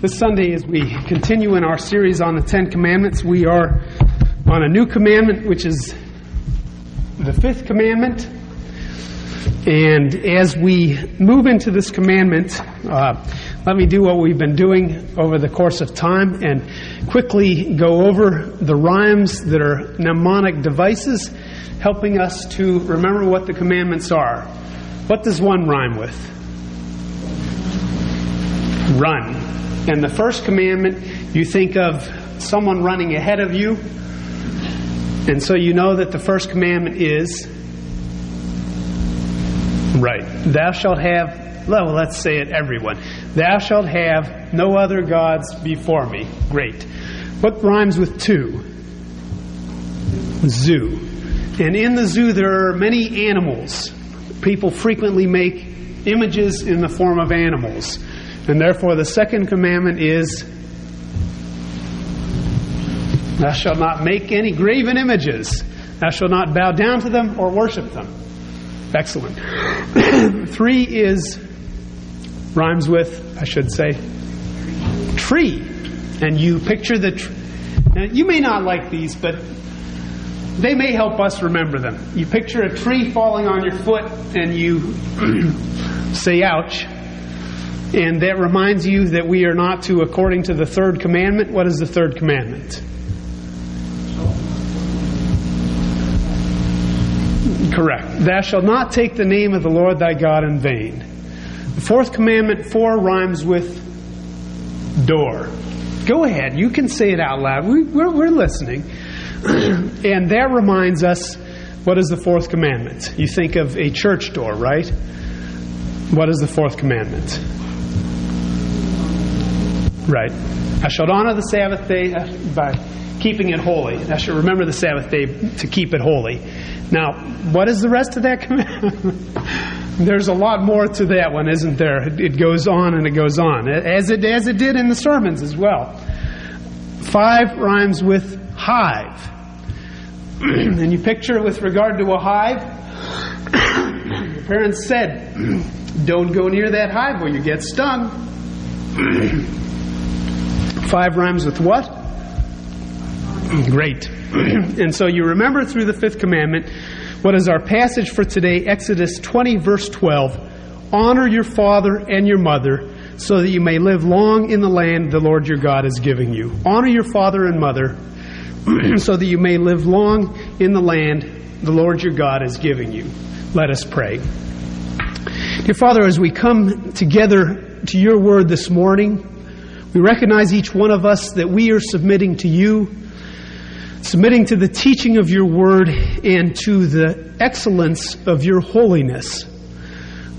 This Sunday, as we continue in our series on the Ten Commandments, we are on a new commandment, which is the fifth commandment. And as we move into this commandment, uh, let me do what we've been doing over the course of time and quickly go over the rhymes that are mnemonic devices, helping us to remember what the commandments are. What does one rhyme with? Run. And the first commandment, you think of someone running ahead of you. And so you know that the first commandment is right. Thou shalt have, well, let's say it, everyone. Thou shalt have no other gods before me. Great. What rhymes with two? Zoo. And in the zoo, there are many animals. People frequently make images in the form of animals. And therefore, the second commandment is Thou shalt not make any graven images. Thou shalt not bow down to them or worship them. Excellent. Three is, rhymes with, I should say, tree. And you picture the tree. You may not like these, but they may help us remember them. You picture a tree falling on your foot and you say, ouch. And that reminds you that we are not to, according to the third commandment. What is the third commandment? Correct. Thou shalt not take the name of the Lord thy God in vain. The fourth commandment, four rhymes with door. Go ahead. You can say it out loud. We, we're listening. and that reminds us what is the fourth commandment? You think of a church door, right? What is the fourth commandment? Right. I shall honor the Sabbath day uh, by keeping it holy. I shall remember the Sabbath day to keep it holy. Now, what is the rest of that command? There's a lot more to that one, isn't there? It goes on and it goes on, as it as it did in the sermons as well. Five rhymes with hive, and you picture with regard to a hive. Your parents said, "Don't go near that hive or you get stung." Five rhymes with what? Great. and so you remember through the fifth commandment what is our passage for today, Exodus 20, verse 12. Honor your father and your mother so that you may live long in the land the Lord your God is giving you. Honor your father and mother so that you may live long in the land the Lord your God is giving you. Let us pray. Dear Father, as we come together to your word this morning, we recognize each one of us that we are submitting to you, submitting to the teaching of your word and to the excellence of your holiness.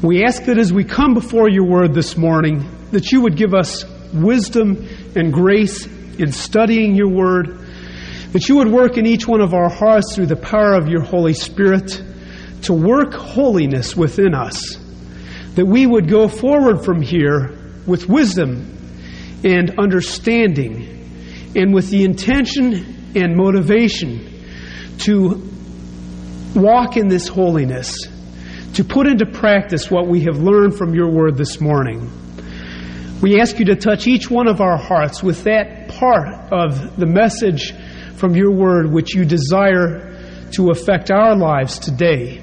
We ask that as we come before your word this morning, that you would give us wisdom and grace in studying your word, that you would work in each one of our hearts through the power of your Holy Spirit to work holiness within us, that we would go forward from here with wisdom and understanding, and with the intention and motivation to walk in this holiness, to put into practice what we have learned from your word this morning. We ask you to touch each one of our hearts with that part of the message from your word which you desire to affect our lives today.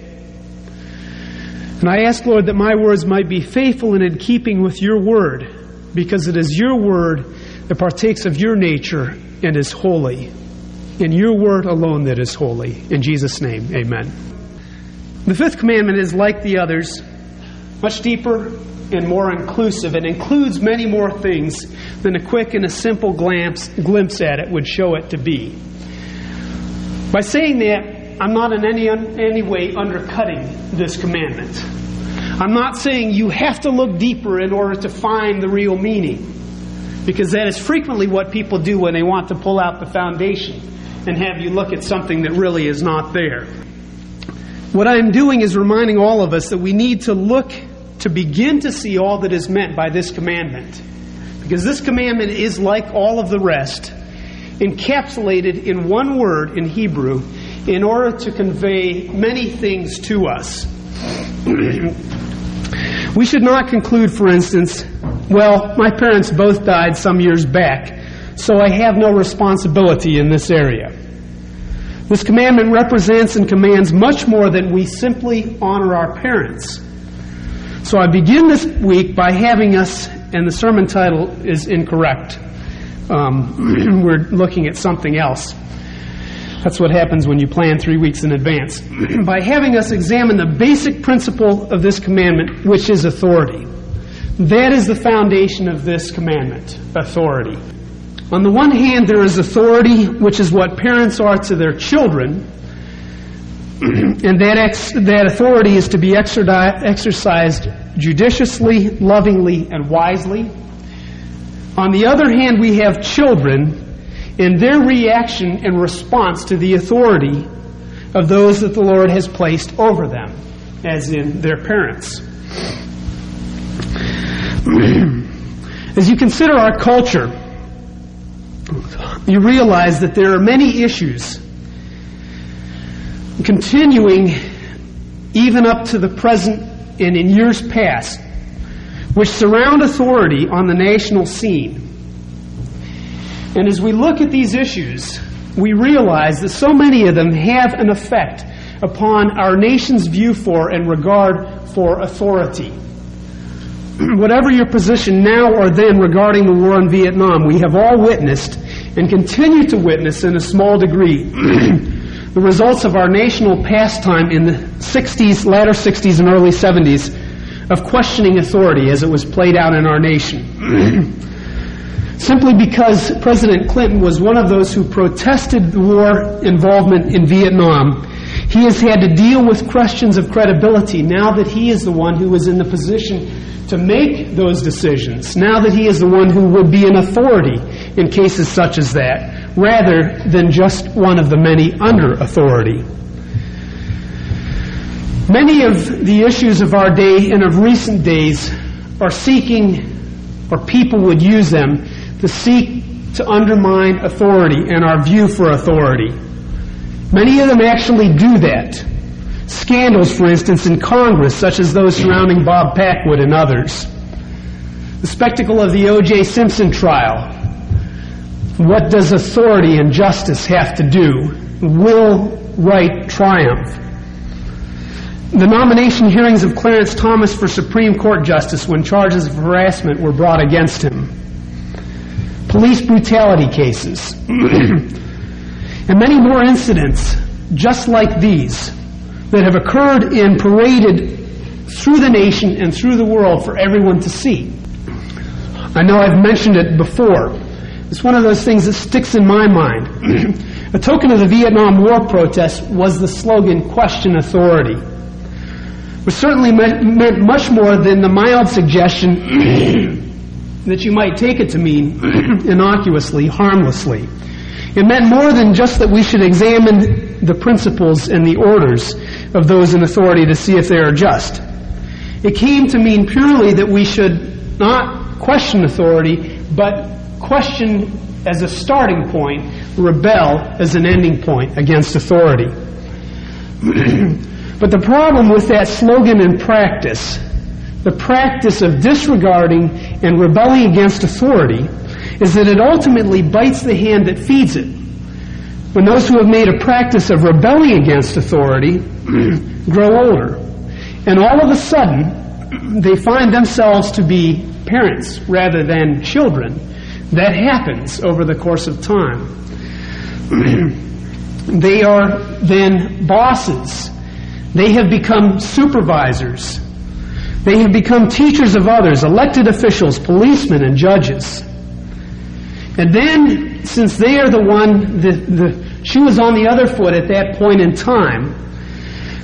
And I ask, Lord, that my words might be faithful and in keeping with your word because it is your word that partakes of your nature and is holy. In your word alone that is holy. In Jesus' name, amen. The fifth commandment is like the others, much deeper and more inclusive. It includes many more things than a quick and a simple glimpse, glimpse at it would show it to be. By saying that, I'm not in any, any way undercutting this commandment. I'm not saying you have to look deeper in order to find the real meaning, because that is frequently what people do when they want to pull out the foundation and have you look at something that really is not there. What I'm doing is reminding all of us that we need to look to begin to see all that is meant by this commandment. Because this commandment is like all of the rest, encapsulated in one word in Hebrew in order to convey many things to us. we should not conclude, for instance, Well, my parents both died some years back, so I have no responsibility in this area. This commandment represents and commands much more than we simply honor our parents. So I begin this week by having us, and the sermon title is incorrect. Um, we're looking at something else. That's what happens when you plan three weeks in advance. by having us examine the basic principle of this commandment, which is authority. That is the foundation of this commandment authority. On the one hand, there is authority, which is what parents are to their children, and that, ex- that authority is to be exercised judiciously, lovingly, and wisely. On the other hand, we have children and their reaction and response to the authority of those that the Lord has placed over them, as in their parents. As you consider our culture, you realize that there are many issues continuing even up to the present and in years past, which surround authority on the national scene. And as we look at these issues, we realize that so many of them have an effect upon our nation's view for and regard for authority. Whatever your position now or then regarding the war in Vietnam, we have all witnessed and continue to witness in a small degree the results of our national pastime in the 60s, latter 60s, and early 70s of questioning authority as it was played out in our nation. Simply because President Clinton was one of those who protested the war involvement in Vietnam, he has had to deal with questions of credibility now that he is the one who is in the position to make those decisions, now that he is the one who would be an authority in cases such as that, rather than just one of the many under authority. Many of the issues of our day and of recent days are seeking, or people would use them, to seek to undermine authority and our view for authority. Many of them actually do that. Scandals, for instance, in Congress, such as those surrounding Bob Packwood and others. The spectacle of the O.J. Simpson trial. What does authority and justice have to do? Will right triumph? The nomination hearings of Clarence Thomas for Supreme Court Justice when charges of harassment were brought against him. Police brutality cases. and many more incidents just like these that have occurred and paraded through the nation and through the world for everyone to see. I know I've mentioned it before. It's one of those things that sticks in my mind. A token of the Vietnam War protest was the slogan, Question Authority, which certainly meant, meant much more than the mild suggestion that you might take it to mean innocuously, harmlessly. It meant more than just that we should examine the principles and the orders of those in authority to see if they are just. It came to mean purely that we should not question authority, but question as a starting point, rebel as an ending point against authority. but the problem with that slogan in practice, the practice of disregarding and rebelling against authority, is that it ultimately bites the hand that feeds it. When those who have made a practice of rebelling against authority grow older, and all of a sudden they find themselves to be parents rather than children, that happens over the course of time. they are then bosses. They have become supervisors. They have become teachers of others, elected officials, policemen, and judges. And then, since they are the one, the, the shoe is on the other foot at that point in time,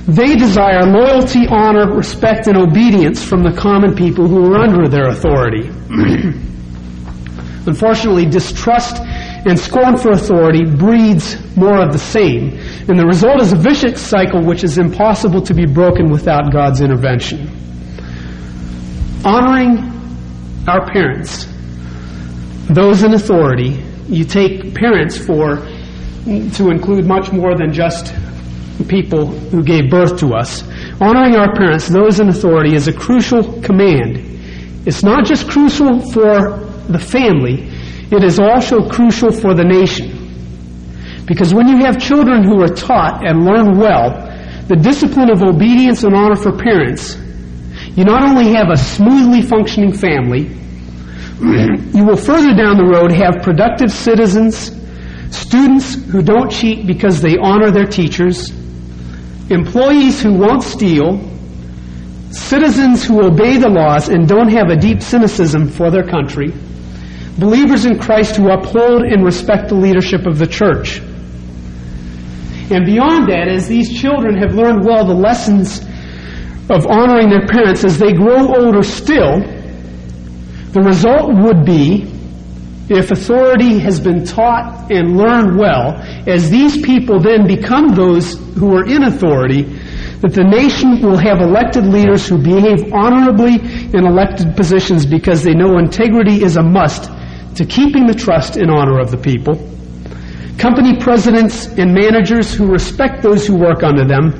they desire loyalty, honor, respect, and obedience from the common people who are under their authority. Unfortunately, distrust and scorn for authority breeds more of the same, and the result is a vicious cycle which is impossible to be broken without God's intervention. Honoring our parents those in authority, you take parents for to include much more than just people who gave birth to us. Honoring our parents, those in authority, is a crucial command It's not just crucial for the family, it is also crucial for the nation. Because when you have children who are taught and learn well the discipline of obedience and honor for parents, you not only have a smoothly functioning family, you will further down the road have productive citizens, students who don't cheat because they honor their teachers, employees who won't steal, citizens who obey the laws and don't have a deep cynicism for their country, believers in Christ who uphold and respect the leadership of the church. And beyond that, as these children have learned well the lessons of honoring their parents as they grow older still, the result would be, if authority has been taught and learned well, as these people then become those who are in authority, that the nation will have elected leaders who behave honorably in elected positions because they know integrity is a must to keeping the trust and honor of the people. Company presidents and managers who respect those who work under them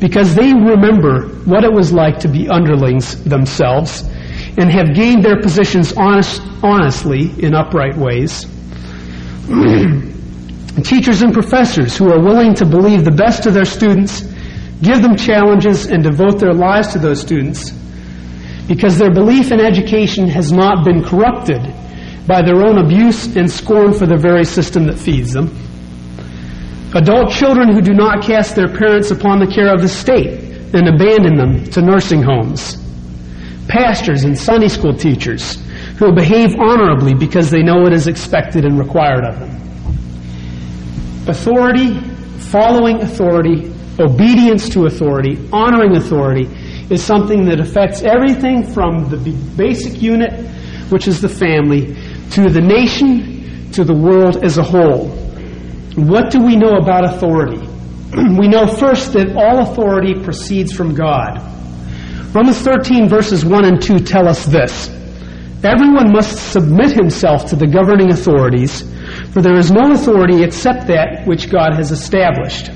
because they remember what it was like to be underlings themselves and have gained their positions honest, honestly in upright ways. Teachers and professors who are willing to believe the best of their students, give them challenges, and devote their lives to those students because their belief in education has not been corrupted by their own abuse and scorn for the very system that feeds them. Adult children who do not cast their parents upon the care of the state and abandon them to nursing homes. Pastors and Sunday school teachers who behave honorably because they know what is expected and required of them. Authority, following authority, obedience to authority, honoring authority is something that affects everything from the basic unit, which is the family, to the nation, to the world as a whole. What do we know about authority? we know first that all authority proceeds from God. Romans 13, verses 1 and 2 tell us this Everyone must submit himself to the governing authorities, for there is no authority except that which God has established.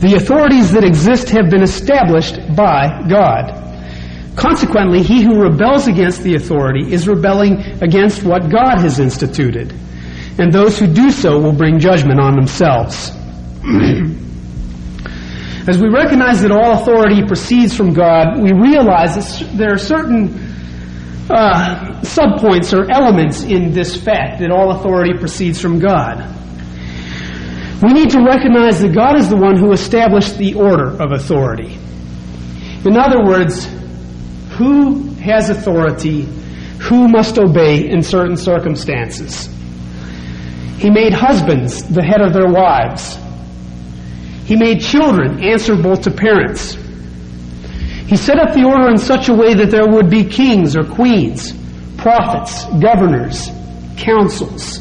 The authorities that exist have been established by God. Consequently, he who rebels against the authority is rebelling against what God has instituted, and those who do so will bring judgment on themselves. As we recognize that all authority proceeds from God, we realize that there are certain uh, subpoints or elements in this fact that all authority proceeds from God. We need to recognize that God is the one who established the order of authority. In other words, who has authority, who must obey in certain circumstances. He made husbands the head of their wives. He made children answerable to parents. He set up the order in such a way that there would be kings or queens, prophets, governors, councils,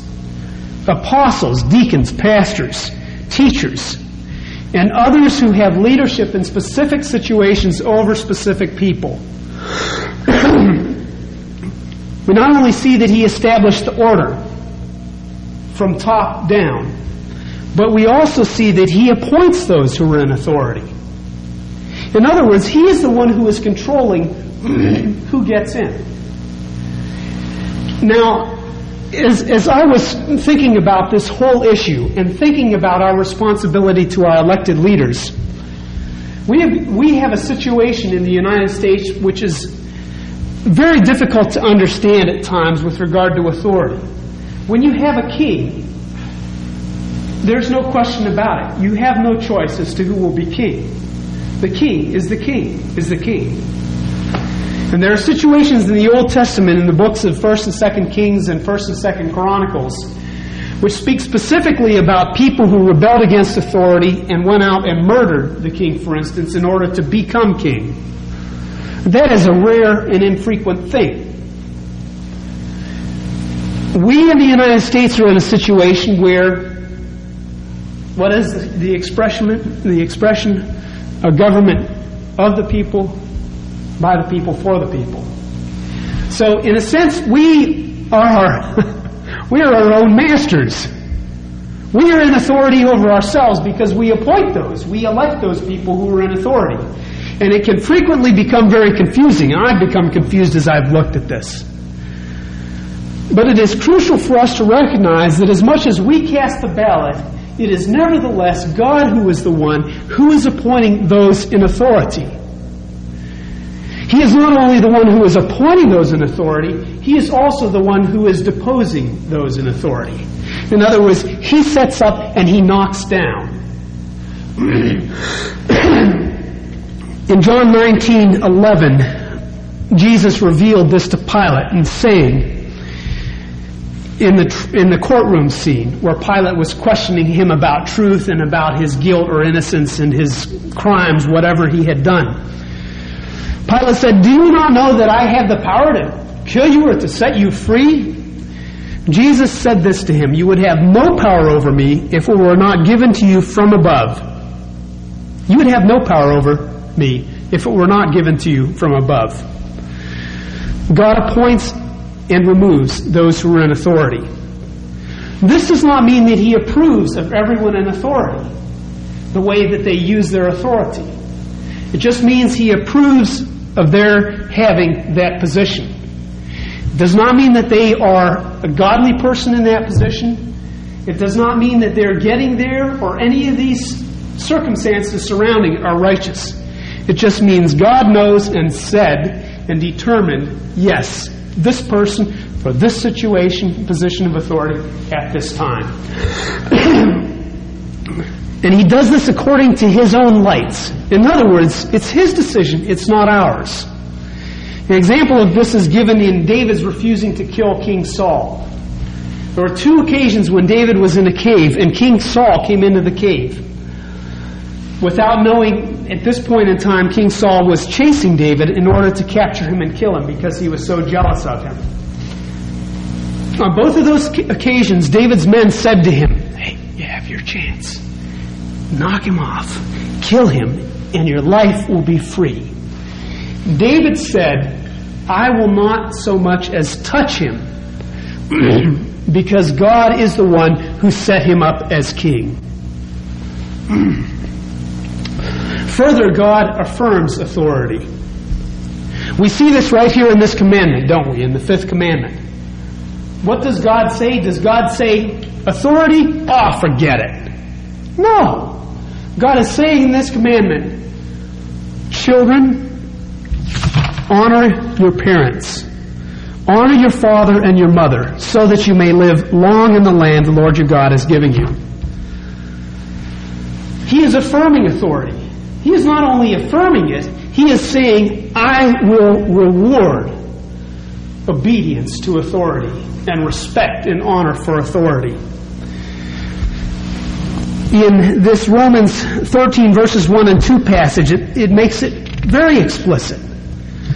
apostles, deacons, pastors, teachers, and others who have leadership in specific situations over specific people. we not only see that he established the order from top down, but we also see that he appoints those who are in authority. In other words, he is the one who is controlling who gets in. Now, as, as I was thinking about this whole issue and thinking about our responsibility to our elected leaders, we have, we have a situation in the United States which is very difficult to understand at times with regard to authority. When you have a king, there's no question about it. You have no choice as to who will be king. The king is the king, is the king. And there are situations in the Old Testament in the books of 1st and 2nd Kings and 1st and 2nd Chronicles which speak specifically about people who rebelled against authority and went out and murdered the king, for instance, in order to become king. That is a rare and infrequent thing. We in the United States are in a situation where what is the expression the expression a government of the people by the people for the people. So in a sense we are we are our own masters. We are in authority over ourselves because we appoint those. We elect those people who are in authority. And it can frequently become very confusing. I've become confused as I've looked at this. But it is crucial for us to recognize that as much as we cast the ballot, it is nevertheless God who is the one who is appointing those in authority. He is not only the one who is appointing those in authority, he is also the one who is deposing those in authority. In other words, he sets up and he knocks down. in John 19 11, Jesus revealed this to Pilate and saying, in the, in the courtroom scene where Pilate was questioning him about truth and about his guilt or innocence and his crimes, whatever he had done. Pilate said, Do you not know that I have the power to kill you or to set you free? Jesus said this to him You would have no power over me if it were not given to you from above. You would have no power over me if it were not given to you from above. God appoints and removes those who are in authority. This does not mean that he approves of everyone in authority, the way that they use their authority. It just means he approves of their having that position. It does not mean that they are a godly person in that position. It does not mean that they're getting there or any of these circumstances surrounding are righteous. It just means God knows and said and determined, yes, this person for this situation, position of authority at this time. and he does this according to his own lights. In other words, it's his decision, it's not ours. An example of this is given in David's refusing to kill King Saul. There were two occasions when David was in a cave and King Saul came into the cave. Without knowing, at this point in time, King Saul was chasing David in order to capture him and kill him because he was so jealous of him. On both of those occasions, David's men said to him, Hey, you have your chance. Knock him off, kill him, and your life will be free. David said, I will not so much as touch him because God is the one who set him up as king. Further, God affirms authority. We see this right here in this commandment, don't we? In the fifth commandment. What does God say? Does God say authority? Oh, forget it. No. God is saying in this commandment, children, honor your parents. Honor your father and your mother so that you may live long in the land the Lord your God is giving you. He is affirming authority. He is not only affirming it, he is saying, I will reward obedience to authority and respect and honor for authority. In this Romans 13, verses 1 and 2 passage, it, it makes it very explicit.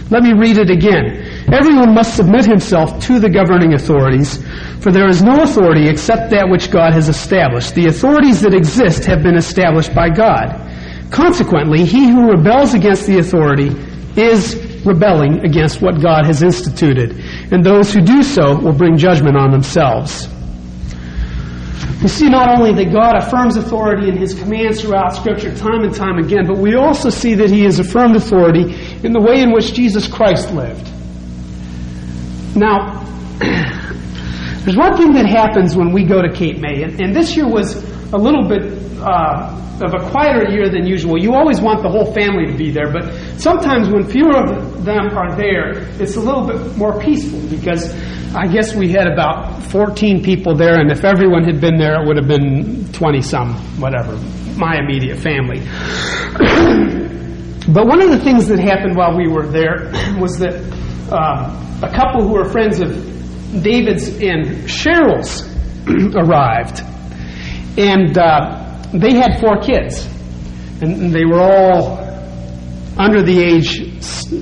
Let me read it again. Everyone must submit himself to the governing authorities, for there is no authority except that which God has established. The authorities that exist have been established by God. Consequently, he who rebels against the authority is rebelling against what God has instituted, and those who do so will bring judgment on themselves. We see not only that God affirms authority in his commands throughout Scripture time and time again, but we also see that he has affirmed authority in the way in which Jesus Christ lived. Now, there's one thing that happens when we go to Cape May, and, and this year was a little bit of a quieter year than usual. You always want the whole family to be there, but sometimes when fewer of them are there, it's a little bit more peaceful because I guess we had about 14 people there, and if everyone had been there, it would have been 20 some, whatever, my immediate family. but one of the things that happened while we were there was that uh, a couple who were friends of David's and Cheryl's arrived. And uh, they had four kids, and they were all under the age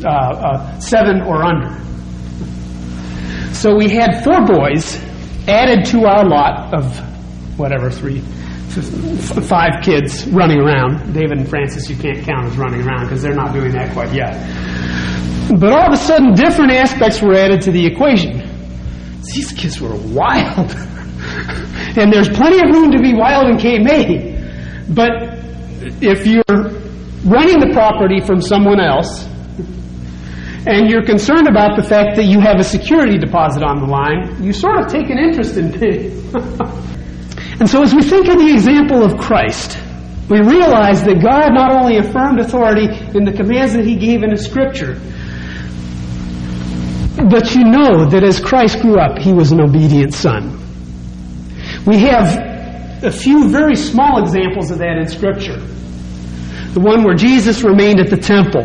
uh, uh, seven or under. So we had four boys added to our lot of whatever three, five kids running around. David and Francis, you can't count as running around because they're not doing that quite yet. But all of a sudden, different aspects were added to the equation. These kids were wild. and there's plenty of room to be wild in Cape May. But if you're running the property from someone else, and you're concerned about the fact that you have a security deposit on the line, you sort of take an interest in paying. and so as we think of the example of Christ, we realize that God not only affirmed authority in the commands that He gave in His Scripture, but you know that as Christ grew up, He was an obedient Son. We have a few very small examples of that in Scripture. The one where Jesus remained at the temple.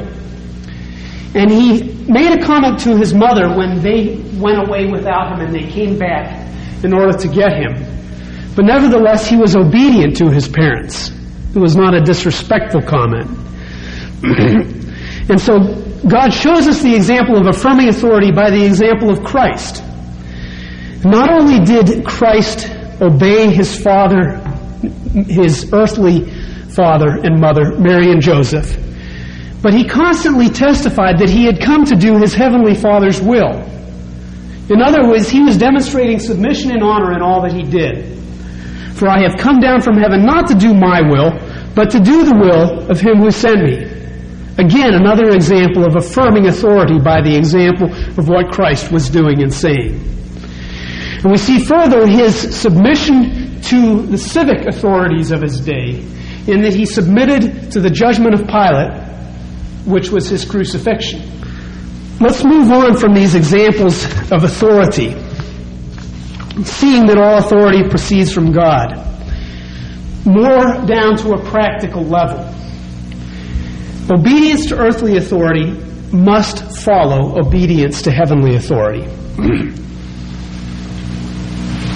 And he made a comment to his mother when they went away without him and they came back in order to get him. But nevertheless, he was obedient to his parents. It was not a disrespectful comment. and so God shows us the example of affirming authority by the example of Christ. Not only did Christ obey his father, his earthly father and mother, Mary and Joseph, but he constantly testified that he had come to do his heavenly father's will. In other words, he was demonstrating submission and honor in all that he did. For I have come down from heaven not to do my will, but to do the will of him who sent me. Again, another example of affirming authority by the example of what Christ was doing and saying. And we see further his submission to the civic authorities of his day, in that he submitted to the judgment of Pilate, which was his crucifixion. Let's move on from these examples of authority, seeing that all authority proceeds from God, more down to a practical level. Obedience to earthly authority must follow obedience to heavenly authority.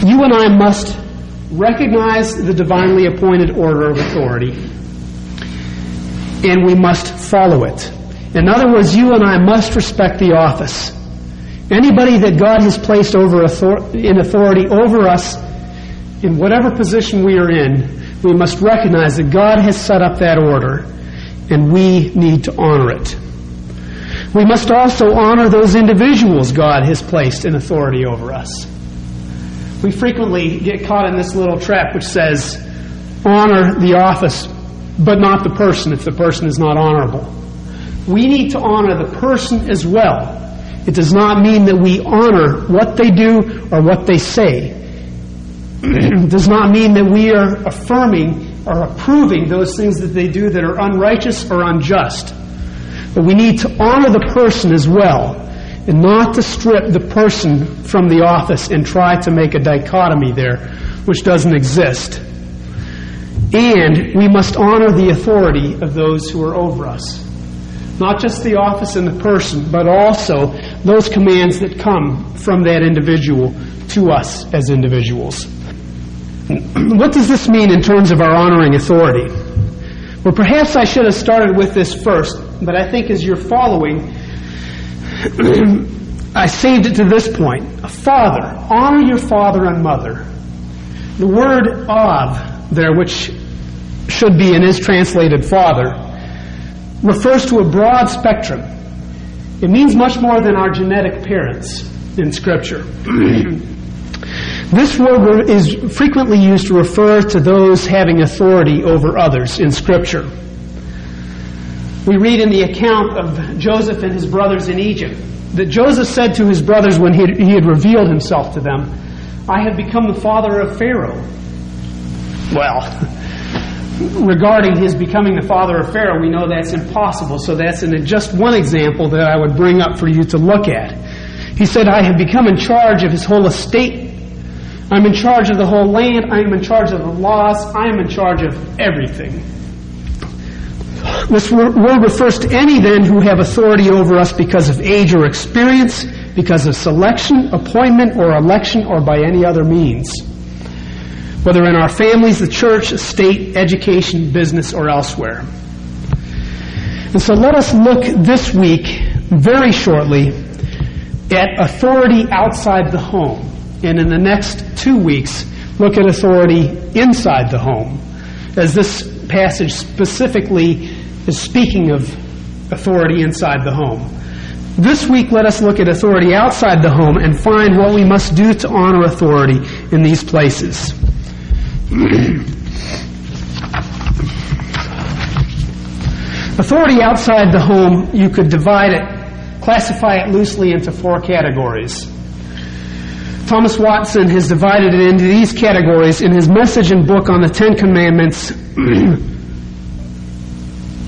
You and I must recognize the divinely appointed order of authority, and we must follow it. In other words, you and I must respect the office. Anybody that God has placed over author- in authority over us, in whatever position we are in, we must recognize that God has set up that order, and we need to honor it. We must also honor those individuals God has placed in authority over us we frequently get caught in this little trap which says, honor the office, but not the person if the person is not honorable. We need to honor the person as well. It does not mean that we honor what they do or what they say. it does not mean that we are affirming or approving those things that they do that are unrighteous or unjust. But we need to honor the person as well and not to strip the person from the office and try to make a dichotomy there, which doesn't exist. And we must honor the authority of those who are over us. Not just the office and the person, but also those commands that come from that individual to us as individuals. What does this mean in terms of our honoring authority? Well, perhaps I should have started with this first, but I think as you're following, I saved it to this point. A father, honor your father and mother. The word of there, which should be and is translated father, refers to a broad spectrum. It means much more than our genetic parents in Scripture. this word is frequently used to refer to those having authority over others in Scripture. We read in the account of Joseph and his brothers in Egypt that Joseph said to his brothers when he had, revealed himself to them, I have become the father of Pharaoh. Well, regarding his becoming the father of Pharaoh, we know that's impossible. So that's an, just one example that I would bring up for you to look at. He said, I have become in charge of his whole estate. I'm in charge of the whole land. I am in charge of the laws. I am in charge of everything. This word refers to any then who have authority over us because of age or experience, because of selection, appointment, or election, or by any other means. Whether in our families, the church, state, education, business, or elsewhere. And so let us look this week, very shortly, at authority outside the home. And in the next two weeks, look at authority inside the home. As this passage specifically is speaking of authority inside the home. This week, let us look at authority outside the home and find what we must do to honor authority in these places. Authority outside the home, you could divide it, classify it loosely into four categories. Thomas Watson has divided it into these categories in his message and book on the Ten Commandments,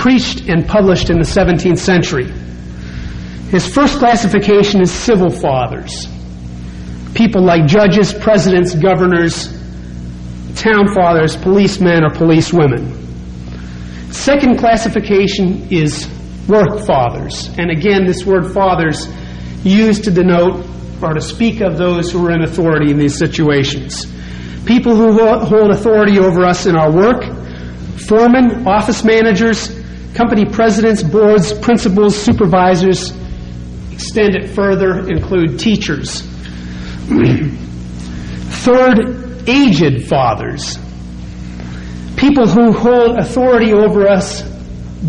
preached and published in the 17th century. His first classification is civil fathers. People like judges, presidents, governors, town fathers, policemen, or policewomen. Second classification is work fathers. And again, this word fathers used to denote or to speak of those who are in authority in these situations. People who hold authority over us in our work, foremen, office managers, company presidents, boards, principals, supervisors, extend it further, include teachers. Third, aged fathers. People who hold authority over us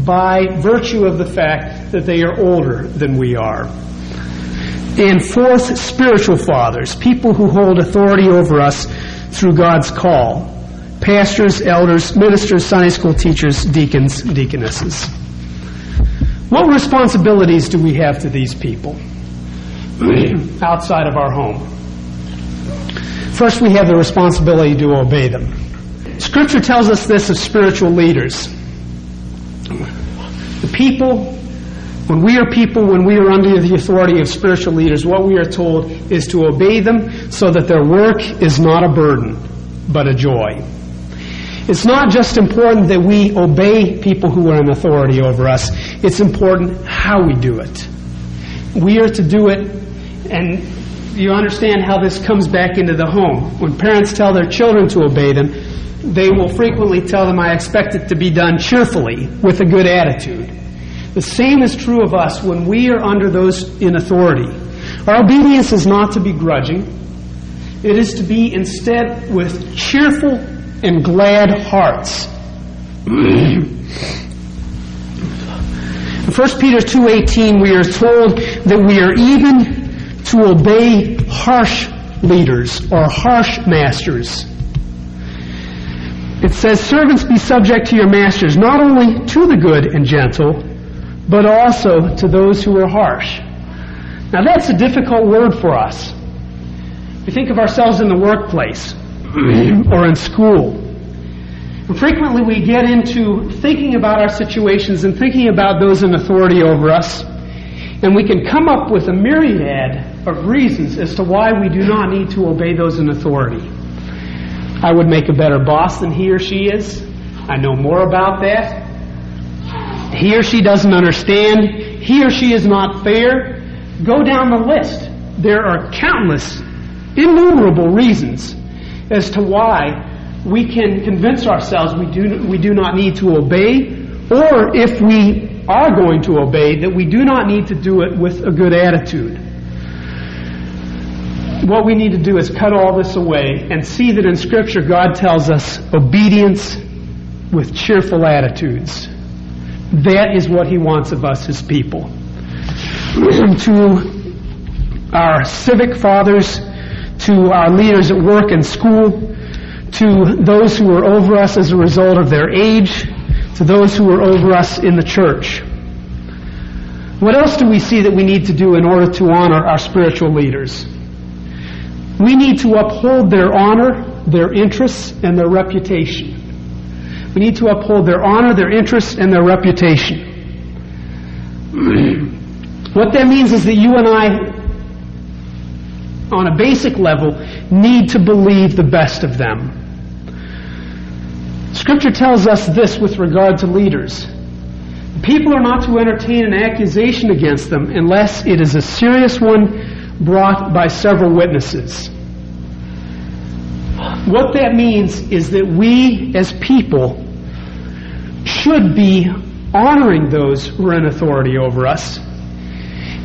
by virtue of the fact that they are older than we are. And fourth, spiritual fathers, people who hold authority over us through God's call. Pastors, elders, ministers, Sunday school teachers, deacons, deaconesses. What responsibilities do we have to these people outside of our home? First, we have the responsibility to obey them. Scripture tells us this of spiritual leaders. The people when we are people, when we are under the authority of spiritual leaders, what we are told is to obey them so that their work is not a burden, but a joy. It's not just important that we obey people who are in authority over us, it's important how we do it. We are to do it, and you understand how this comes back into the home. When parents tell their children to obey them, they will frequently tell them, I expect it to be done cheerfully, with a good attitude. The same is true of us when we are under those in authority. Our obedience is not to be grudging. It is to be instead with cheerful and glad hearts. 1 Peter 2:18 we are told that we are even to obey harsh leaders or harsh masters. It says, Servants be subject to your masters, not only to the good and gentle, but also to those who are harsh. Now that's a difficult word for us. We think of ourselves in the workplace Mm-hmm. or in school. And frequently we get into thinking about our situations and thinking about those in authority over us, and we can come up with a myriad of reasons as to why we do not need to obey those in authority. I would make a better boss than he or she is. I know more about that he or she doesn't understand, he or she is not fair. Go down the list. There are countless, innumerable reasons as to why we can convince ourselves we do, we do not need to obey, or if we are going to obey, that we do not need to do it with a good attitude. What we need to do is cut all this away and see that in Scripture God tells us obedience with cheerful attitudes. That is what he wants of us as people. to our civic fathers, to our leaders at work and school, to those who are over us as a result of their age, to those who are over us in the church. What else do we see that we need to do in order to honor our spiritual leaders? We need to uphold their honor, their interests, and their reputation. We need to uphold their honor, their interests, and their reputation. what that means is that you and I, on a basic level, need to believe the best of them. Scripture tells us this with regard to leaders. People are not to entertain an accusation against them unless it is a serious one brought by several witnesses. What that means is that we as people should be honoring those who are in authority over us.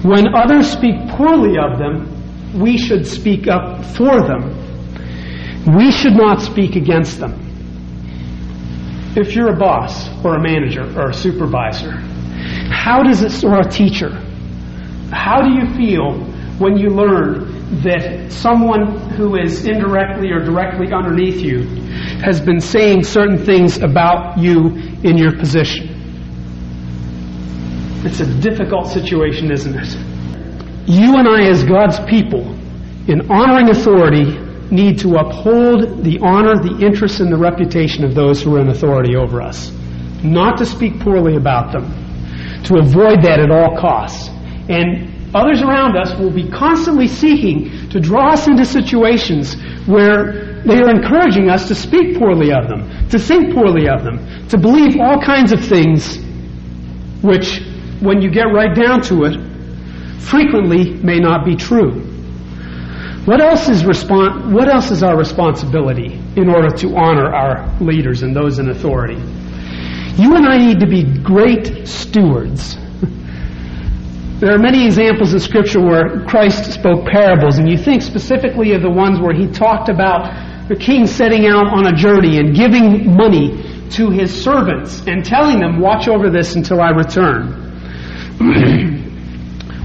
When others speak poorly of them, we should speak up for them. We should not speak against them. If you're a boss or a manager or a supervisor, how does it, or a teacher, how do you feel when you learn that someone who is indirectly or directly underneath you has been saying certain things about you in your position. It's a difficult situation, isn't it? You and I, as God's people, in honoring authority, need to uphold the honor, the interest, and the reputation of those who are in authority over us. Not to speak poorly about them. To avoid that at all costs. And others around us will be constantly seeking to draw us into situations where they are encouraging us to speak poorly of them, to think poorly of them, to believe all kinds of things which, when you get right down to it, frequently may not be true. What else is respon- what else is our responsibility in order to honor our leaders and those in authority? You and I need to be great stewards. there are many examples in Scripture where Christ spoke parables, and you think specifically of the ones where he talked about the king setting out on a journey and giving money to his servants and telling them, Watch over this until I return.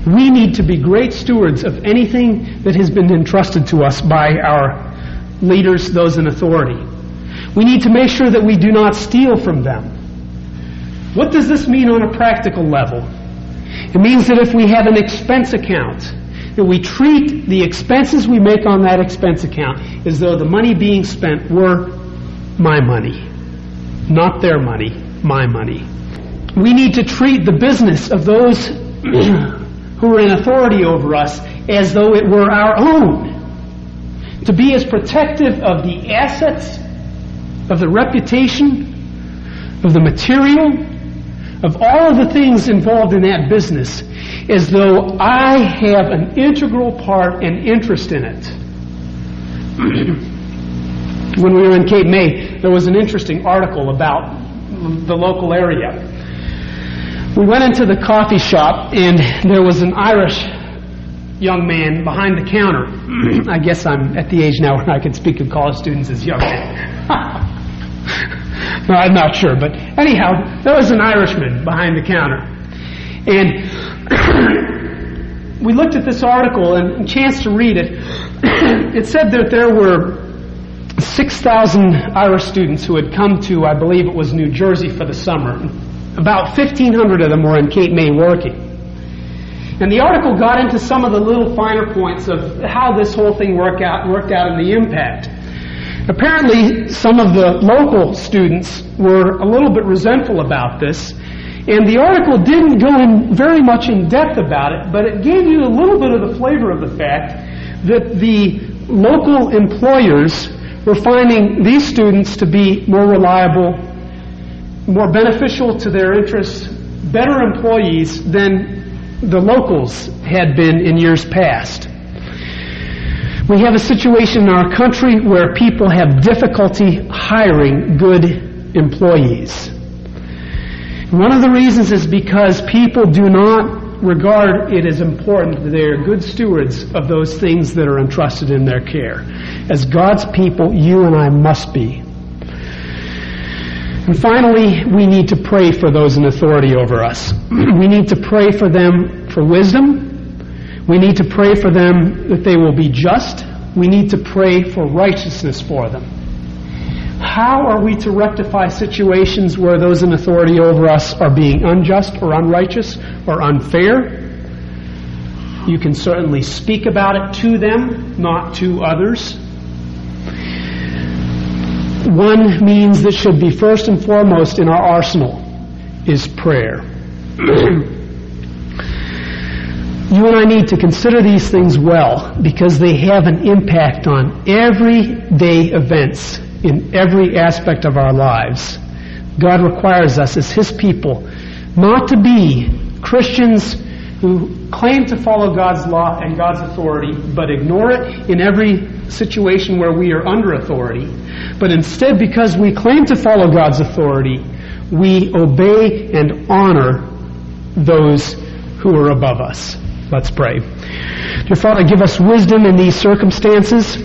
we need to be great stewards of anything that has been entrusted to us by our leaders, those in authority. We need to make sure that we do not steal from them. What does this mean on a practical level? It means that if we have an expense account, that we treat the expenses we make on that expense account as though the money being spent were my money, not their money, my money. We need to treat the business of those who are in authority over us as though it were our own. To be as protective of the assets, of the reputation, of the material, of all of the things involved in that business, as though I have an integral part and interest in it. when we were in Cape May, there was an interesting article about the local area we went into the coffee shop, and there was an Irish young man behind the counter. I guess I'm at the age now where I can speak of college students as young men. no, I'm not sure, but anyhow, there was an Irishman behind the counter. And we looked at this article and a chance to read it. it said that there were 6,000 Irish students who had come to, I believe it was New Jersey for the summer. About 1,500 of them were in Cape May working. And the article got into some of the little finer points of how this whole thing worked out, worked out and the impact. Apparently, some of the local students were a little bit resentful about this, and the article didn't go in very much in depth about it, but it gave you a little bit of the flavor of the fact that the local employers were finding these students to be more reliable more beneficial to their interests, better employees than the locals had been in years past. We have a situation in our country where people have difficulty hiring good employees. One of the reasons is because people do not regard it as important that they are good stewards of those things that are entrusted in their care. As God's people, you and I must be. And finally, we need to pray for those in authority over us. we need to pray for them for wisdom. We need to pray for them that they will be just. We need to pray for righteousness for them. How are we to rectify situations where those in authority over us are being unjust or unrighteous or unfair? You can certainly speak about it to them, not to others. One means that should be first and foremost in our arsenal is prayer. you and I need to consider these things well because they have an impact on everyday events in every aspect of our lives. God requires us as His people not to be Christians who claim to follow God's law and God's authority, but ignore it in every situation where we are under authority. But instead, because we claim to follow God's authority, we obey and honor those who are above us. Let's pray. Dear Father, give us wisdom in these circumstances.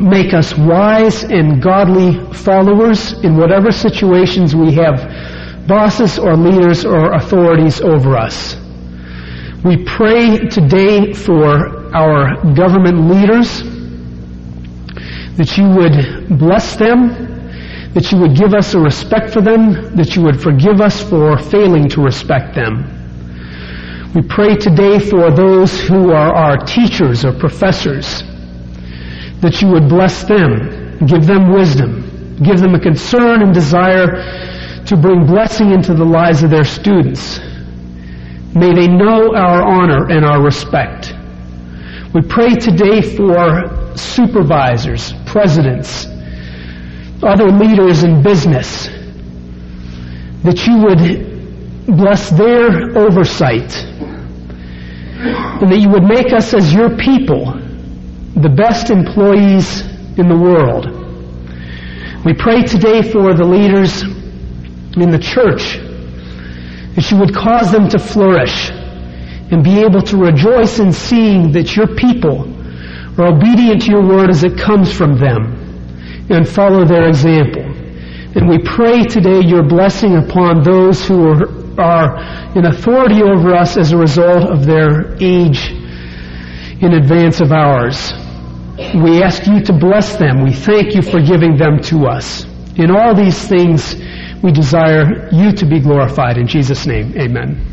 Make us wise and godly followers in whatever situations we have bosses or leaders or authorities over us. We pray today for our government leaders that you would bless them, that you would give us a respect for them, that you would forgive us for failing to respect them. We pray today for those who are our teachers or professors, that you would bless them, give them wisdom, give them a concern and desire to bring blessing into the lives of their students. May they know our honor and our respect. We pray today for supervisors, presidents, other leaders in business, that you would bless their oversight, and that you would make us as your people the best employees in the world. We pray today for the leaders in the church, that you would cause them to flourish and be able to rejoice in seeing that your people are obedient to your word as it comes from them and follow their example. And we pray today your blessing upon those who are, are in authority over us as a result of their age in advance of ours. We ask you to bless them. We thank you for giving them to us. In all these things, we desire you to be glorified. In Jesus' name, amen.